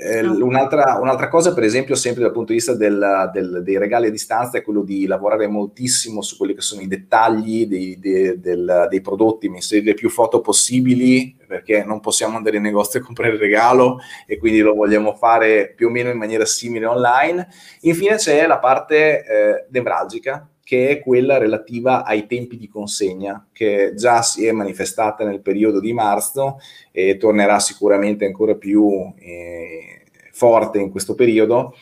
Speaker 2: Eh, un'altra, un'altra, cosa, per esempio, sempre dal punto di vista del, del, dei regali a distanza, è quello di lavorare moltissimo su quelli che sono i dettagli dei, dei, del, dei prodotti, inserire più foto possibili, perché non possiamo andare in negozio a comprare il regalo e quindi lo vogliamo fare più o meno in maniera simile online. Infine c'è la parte eh, nevralgica, che è quella relativa ai tempi di consegna, che già si è manifestata nel periodo di marzo e tornerà sicuramente ancora più eh, forte in questo periodo.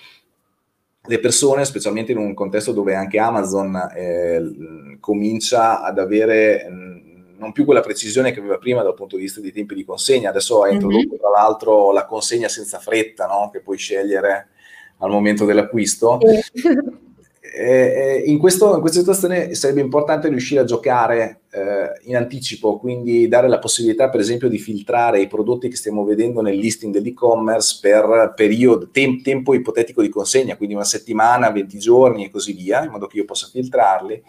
Speaker 2: Le persone, specialmente in un contesto dove anche Amazon eh, comincia ad avere mh, non più quella precisione che aveva prima dal punto di vista dei tempi di consegna, adesso ha introdotto mm-hmm. tra l'altro la consegna senza fretta, no? che puoi scegliere al momento dell'acquisto. Eh, in, questo, in, questa situazione sarebbe importante riuscire a giocare eh, in anticipo, quindi dare la possibilità, per esempio, di filtrare i prodotti che stiamo vedendo nel listing dell'e-commerce per periodo, tem- tempo ipotetico di consegna, quindi una settimana, 20 giorni e così via, in modo che io possa filtrarli.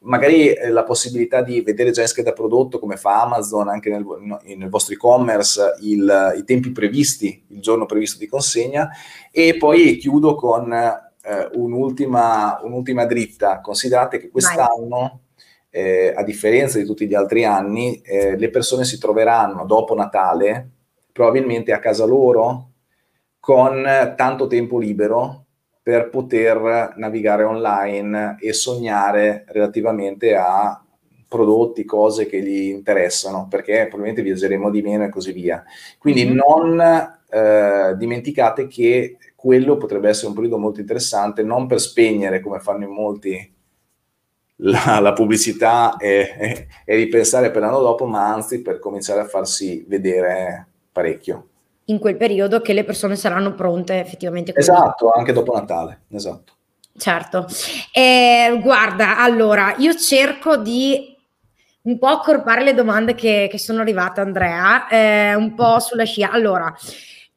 Speaker 2: Magari eh, la possibilità di vedere già in scheda prodotto, come fa Amazon, anche nel, no, nel vostro e-commerce, il, i tempi previsti, il giorno previsto di consegna. E poi chiudo con eh, un'ultima, un'ultima, dritta. Considerate che quest'anno, eh, a differenza di tutti gli altri anni, eh, le persone si troveranno dopo Natale, probabilmente a casa loro, con tanto tempo libero per poter navigare online e sognare relativamente a prodotti, cose che gli interessano, perché probabilmente viaggeremo di meno e così via. Quindi mm-hmm. non eh, dimenticate che quello potrebbe essere un periodo molto interessante, non per spegnere come fanno in molti la, la pubblicità e, e, e, ripensare per l'anno dopo, ma anzi per cominciare a farsi vedere parecchio.
Speaker 1: In quel periodo che le persone saranno pronte effettivamente.
Speaker 2: Esatto, anche dopo Natale, esatto.
Speaker 1: Certo. Eh, guarda, allora, io cerco di un po' accorpare le domande che, che sono arrivate, Andrea, eh, un po' sulla scia. Allora,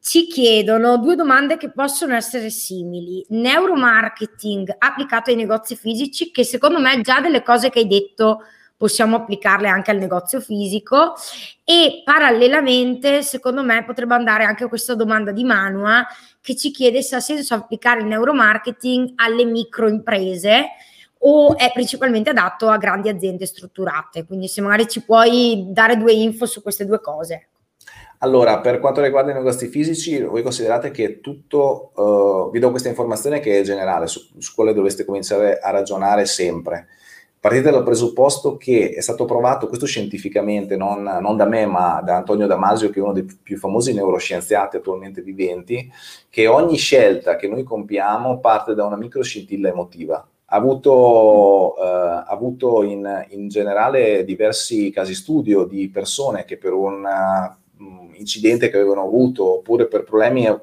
Speaker 1: ci chiedono due domande che possono essere simili. Neuromarketing applicato ai negozi fisici, che secondo me già delle cose che hai detto possiamo applicarle anche al negozio fisico e parallelamente secondo me potrebbe andare anche questa domanda di Manua che ci chiede se ha senso applicare il neuromarketing alle microimprese o è principalmente adatto a grandi aziende strutturate. Quindi se magari ci puoi dare due info su queste due cose.
Speaker 2: Allora, per quanto riguarda i negozi fisici, voi considerate che tutto, uh, vi do questa informazione che è generale, su, su quale dovreste cominciare a ragionare sempre. Partite dal presupposto che è stato provato, questo scientificamente, non, non, da me, ma da Antonio Damasio, che è uno dei più famosi neuroscienziati attualmente viventi, che ogni scelta che noi compiamo parte da una microscintilla emotiva. Ha avuto, ha avuto in, in, generale diversi casi studio di persone che per un incidente che avevano avuto oppure per problemi eh,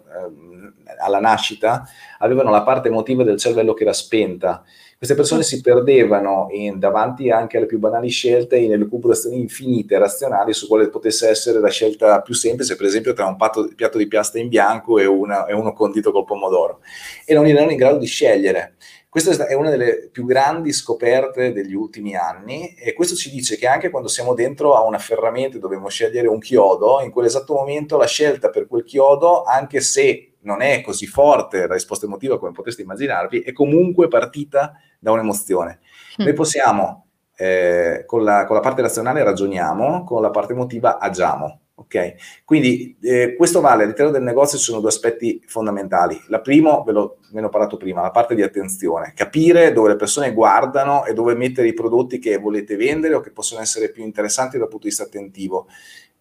Speaker 2: alla nascita, avevano la parte emotiva del cervello che era spenta. Queste persone si perdevano in, davanti anche alle più banali scelte in elucubrazioni infinite, razionali, su quale potesse essere la scelta più semplice, per esempio tra un patto, piatto di piasta in bianco e, una, e uno condito col pomodoro. E non erano in grado di scegliere. Questa è una delle più grandi scoperte degli ultimi anni e questo ci dice che anche quando siamo dentro a una ferramenta e dobbiamo scegliere un chiodo, in quell'esatto momento la scelta per quel chiodo, anche se non è così forte la risposta emotiva come potreste immaginarvi, è comunque partita da un'emozione. Mm. Noi possiamo, eh, con, la, con la parte razionale ragioniamo, con la parte emotiva agiamo. Ok, quindi eh, questo vale all'interno del negozio ci sono due aspetti fondamentali. La prima, ve, lo, ve ne ho parlato prima, la parte di attenzione, capire dove le persone guardano e dove mettere i prodotti che volete vendere o che possono essere più interessanti dal punto di vista attentivo.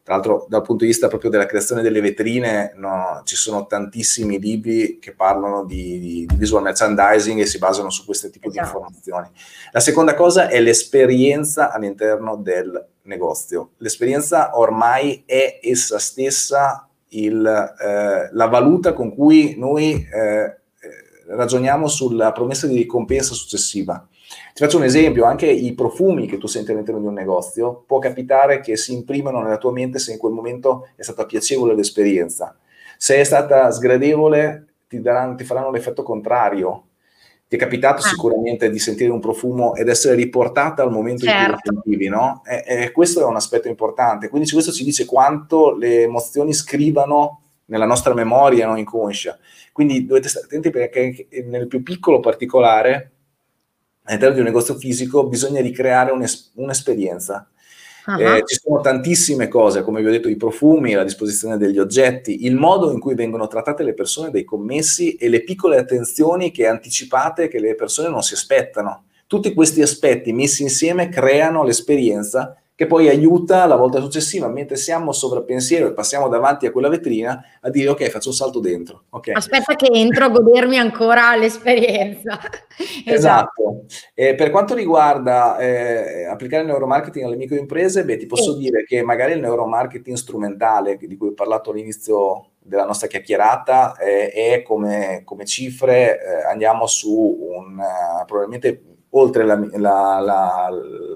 Speaker 2: Tra l'altro, dal punto di vista proprio della creazione delle vetrine, no, ci sono tantissimi libri che parlano di, di, di, visual merchandising e si basano su questo tipo esatto. di informazioni. La seconda cosa è l'esperienza all'interno del negozio. L'esperienza ormai è essa stessa il, eh, la valuta con cui noi eh, ragioniamo sulla promessa di ricompensa successiva. Ti faccio un esempio, anche i profumi che tu senti all'interno di un negozio, può capitare che si imprimano nella tua mente se in quel momento è stata piacevole l'esperienza. Se è stata sgradevole, ti, daranno, ti faranno l'effetto contrario. Ti è capitato ah. sicuramente di sentire un profumo ed essere riportata al momento certo. in cui lo certo. sentivi, no? E, e questo è un aspetto importante. Quindi questo ci dice quanto le emozioni scrivano nella nostra memoria non inconscia. Quindi dovete stare attenti perché nel più piccolo particolare all'interno di un negozio fisico bisogna ricreare un'es- un'esperienza. Uh-huh. Eh, ci sono tantissime cose, come vi ho detto, i profumi, la disposizione degli oggetti, il modo in cui vengono trattate le persone dai commessi e le piccole attenzioni che anticipate che le persone non si aspettano. Tutti questi aspetti messi insieme creano l'esperienza che poi aiuta la volta successiva, mentre siamo sovrappensiero e passiamo davanti a quella vetrina, a dire ok, faccio un salto dentro. Okay.
Speaker 1: Aspetta che entro a godermi ancora l'esperienza.
Speaker 2: esatto. esatto. Eh, per quanto riguarda eh, applicare il neuromarketing alle microimprese, beh, ti posso sì. dire che magari il neuromarketing strumentale, di cui ho parlato all'inizio della nostra chiacchierata, eh, è come, come cifre, eh, andiamo su un, uh, probabilmente oltre la, la, la,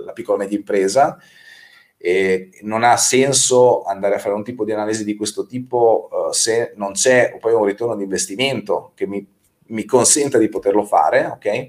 Speaker 2: la piccola media impresa, e non ha senso andare a fare un tipo di analisi di questo tipo uh, se non c'è poi un ritorno di investimento che mi, mi consenta di poterlo fare, ok?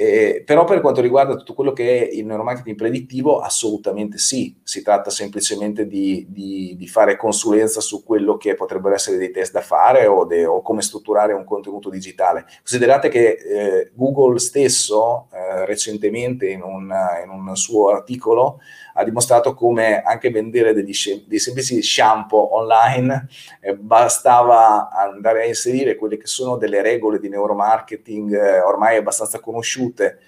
Speaker 2: Eh, però per quanto riguarda tutto quello che è il neuromarketing predittivo, assolutamente sì, si tratta semplicemente di, di, di, fare consulenza su quello che potrebbero essere dei test da fare o, de, o come strutturare un contenuto digitale. Considerate che eh, Google stesso eh, recentemente in un, in un, suo articolo ha dimostrato come anche vendere degli, dei semplici shampoo online eh, bastava andare a inserire quelle che sono delle regole di neuromarketing eh, ormai abbastanza conosciute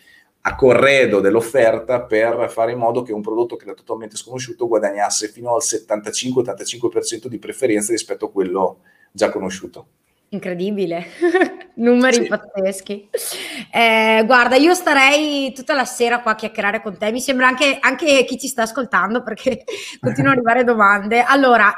Speaker 2: a corredo dell'offerta per fare in modo che un prodotto che era totalmente sconosciuto guadagnasse fino al 75-85% di preferenza rispetto a quello già conosciuto.
Speaker 1: Incredibile, numeri sì. pazzeschi. Eh, guarda, io starei tutta la sera qua a chiacchierare con te, mi sembra anche, anche chi ci sta ascoltando perché continuano ad arrivare domande. Allora,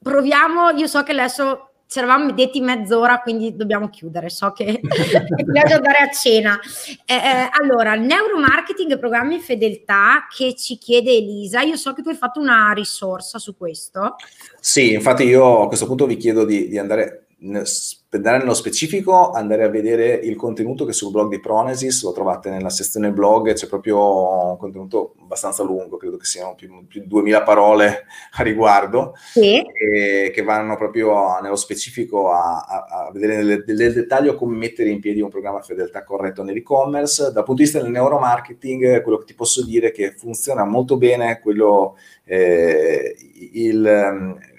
Speaker 1: proviamo, io so che adesso ci eravamo detti mezz'ora, quindi dobbiamo chiudere, so che dobbiamo andare a cena. Eh, eh, allora, neuromarketing e programmi fedeltà che ci chiede Elisa, io so che tu hai fatto una risorsa su questo.
Speaker 2: Sì, infatti io a questo punto vi chiedo di, di andare per andare nello specifico, andare a vedere il contenuto che sul blog di Pronesis lo trovate nella sezione blog, c'è proprio un contenuto abbastanza lungo, credo che siano più, più di 2000 parole a riguardo, sì. che vanno proprio nello specifico a, a, a vedere nel, nel, dettaglio come mettere in piedi un programma fedeltà corretto nell'e-commerce. Dal punto di vista del neuromarketing, quello che ti posso dire è che funziona molto bene quello, eh, il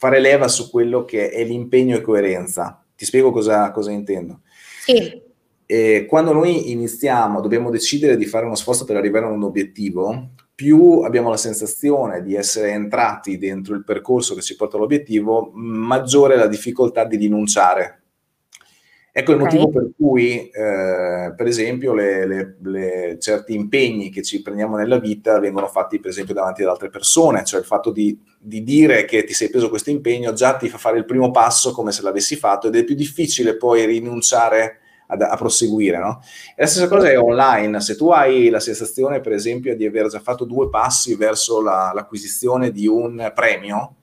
Speaker 2: fare leva su quello che è l'impegno e coerenza. Ti spiego cosa, cosa intendo. Sì. E quando noi iniziamo, dobbiamo decidere di fare uno sforzo per arrivare a un obiettivo, più abbiamo la sensazione di essere entrati dentro il percorso che ci porta all'obiettivo, maggiore è la difficoltà di rinunciare Ecco il okay. motivo per cui, eh, per esempio, le, le, le, certi impegni che ci prendiamo nella vita vengono fatti, per esempio, davanti ad altre persone, cioè il fatto di, di, dire che ti sei preso questo impegno già ti fa fare il primo passo come se l'avessi fatto ed è più difficile poi rinunciare a, a proseguire. No? E la stessa cosa è online, se tu hai la sensazione, per esempio, di aver già fatto due passi verso la, l'acquisizione di un premio,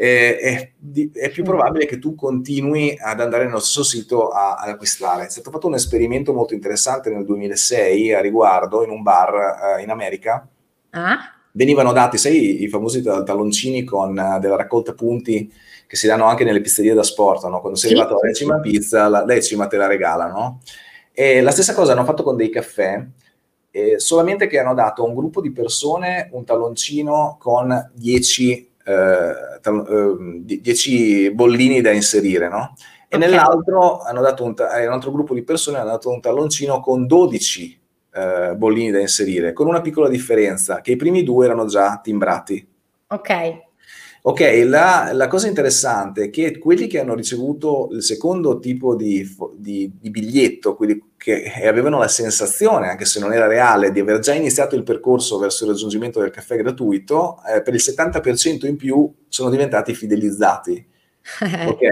Speaker 2: eh, è, è, più probabile che tu continui ad andare nello stesso sito a, ad acquistare. È stato fatto un esperimento molto interessante nel 2006 a riguardo in un bar eh, in America. Ah? Venivano dati, sai, i famosi talloncini con uh, della raccolta punti che si danno anche nelle pizzerie da sport, no? quando sei sì, arrivato alla decima pizza, la decima te la regalano. E la stessa cosa hanno fatto con dei caffè, eh, solamente che hanno dato a un gruppo di persone un talloncino con 10 10 eh, bollini da inserire, no? E okay. nell'altro hanno dato un, ta- un altro gruppo di persone hanno dato un talloncino con 12 eh, bollini da inserire, con una piccola differenza, che i primi due erano già timbrati.
Speaker 1: Ok.
Speaker 2: Ok, la, la, cosa interessante è che quelli che hanno ricevuto il secondo tipo di, di, di, biglietto, quelli che avevano la sensazione, anche se non era reale, di aver già iniziato il percorso verso il raggiungimento del caffè gratuito, eh, per il 70% in più sono diventati fidelizzati. ok?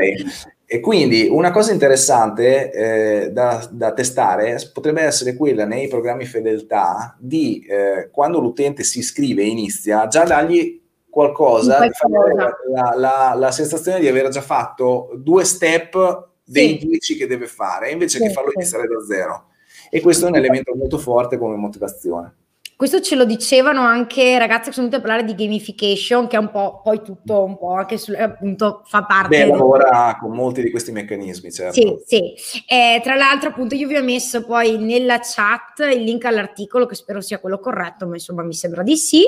Speaker 2: E quindi una cosa interessante eh, da, da, testare potrebbe essere quella nei programmi fedeltà di eh, quando l'utente si iscrive e inizia, già dargli qualcosa, la, la, la, sensazione di aver già fatto due step dei sì. dieci che deve fare, invece sì, che farlo iniziare da zero. E questo è un elemento molto forte come motivazione.
Speaker 1: Questo ce lo dicevano anche ragazze che sono venute a parlare di gamification, che è un po' poi tutto un po' anche su, appunto fa parte.
Speaker 2: Beh, lavora con molti di questi meccanismi, certo.
Speaker 1: Sì, sì. Eh, tra l'altro, appunto, io vi ho messo poi nella chat il link all'articolo, che spero sia quello corretto, ma insomma mi sembra di sì.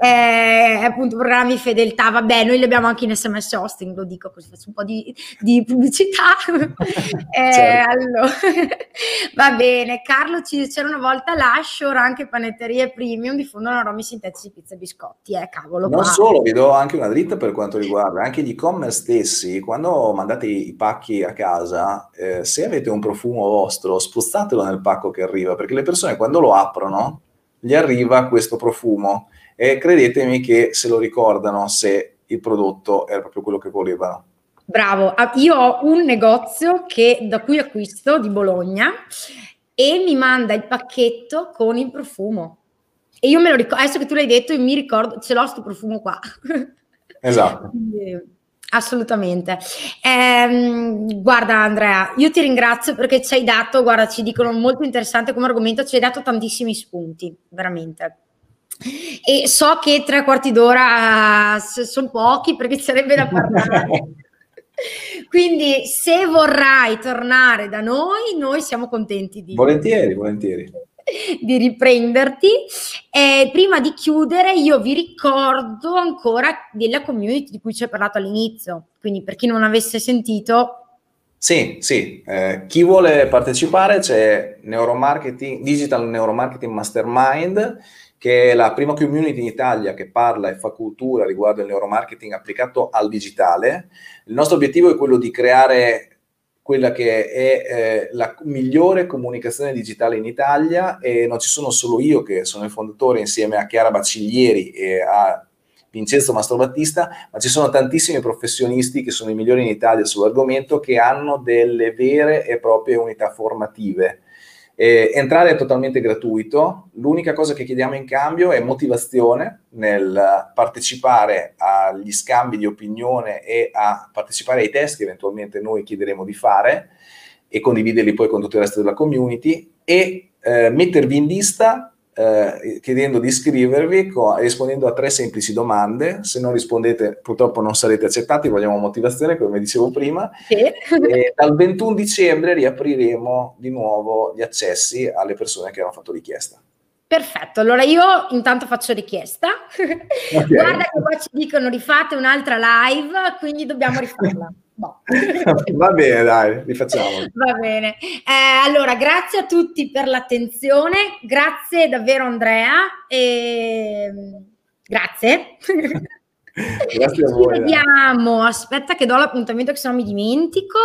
Speaker 1: Eh, appunto, programmi fedeltà, vabbè, noi li abbiamo anche in SMS hosting, lo dico così faccio un po' di, di pubblicità. eh, certo. allora, va bene, Carlo ci diceva una volta lascio anche panetteria pizzerie premium diffondono aromi sintetici di pizza e biscotti, eh, cavolo.
Speaker 2: Non qua. solo, vi do anche una dritta per quanto riguarda anche gli e-commerce stessi, quando mandate i pacchi a casa, eh, se avete un profumo vostro, spruzzatelo nel pacco che arriva, perché le persone quando lo aprono, gli arriva questo profumo e credetemi che se lo ricordano se il prodotto era proprio quello che volevano.
Speaker 1: Bravo, ah, io ho un negozio che, da cui acquisto di Bologna e mi manda il pacchetto con il profumo. E io me lo ricordo, adesso che tu l'hai detto, mi ricordo, ce l'ho sto profumo qua.
Speaker 2: Esatto.
Speaker 1: assolutamente. Eh, guarda Andrea, io ti ringrazio perché ci hai dato, guarda, ci dicono molto interessante come argomento, ci hai dato tantissimi spunti, veramente. E so che tre quarti d'ora sono pochi perché sarebbe da parlare. Quindi se vorrai tornare da noi, noi siamo contenti di...
Speaker 2: Volentieri, volentieri.
Speaker 1: di riprenderti. E prima di chiudere, io vi ricordo ancora della community di cui ci hai parlato all'inizio. Quindi, per chi non avesse sentito.
Speaker 2: Sì, sì, eh, chi vuole partecipare c'è Neuromarketing, Digital Neuromarketing Mastermind, che è la prima community in Italia che parla e fa cultura riguardo il neuromarketing applicato al digitale. Il nostro obiettivo è quello di creare quella che è eh, la migliore comunicazione digitale in Italia e non ci sono solo io che sono il fondatore insieme a Chiara Baciglieri e a Vincenzo Mastrobattista, ma ci sono tantissimi professionisti che sono i migliori in Italia sull'argomento che hanno delle vere e proprie unità formative eh, entrare è totalmente gratuito, l'unica cosa che chiediamo in cambio è motivazione nel partecipare agli scambi di opinione e a partecipare ai test che eventualmente noi chiederemo di fare e condividerli poi con tutto il resto della community e eh, mettervi in lista eh, chiedendo di iscrivervi co- rispondendo a tre semplici domande. Se non rispondete, purtroppo non sarete accettati, vogliamo motivazione, come dicevo prima. Sì. E dal 21 dicembre riapriremo di nuovo gli accessi alle persone che hanno fatto richiesta.
Speaker 1: Perfetto, allora io intanto faccio richiesta. Okay. Guarda che qua ci dicono rifate un'altra live, quindi dobbiamo rifarla.
Speaker 2: No. Va bene, dai, rifacciamo.
Speaker 1: Va bene. Eh, allora, grazie a tutti per l'attenzione, grazie davvero Andrea. E... Grazie. Grazie a voi. Ci vediamo, aspetta che do l'appuntamento che se no mi dimentico.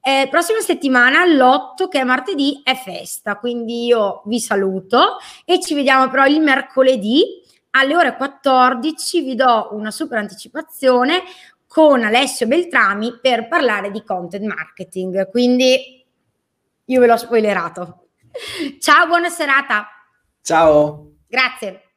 Speaker 1: Eh, prossima settimana, l'8 che è martedì, è festa, quindi io vi saluto e ci vediamo però il mercoledì alle ore 14 vi do una super anticipazione con Alessio Beltrami per parlare di content marketing. Quindi io ve l'ho spoilerato. Ciao, buona serata.
Speaker 2: Ciao.
Speaker 1: Grazie.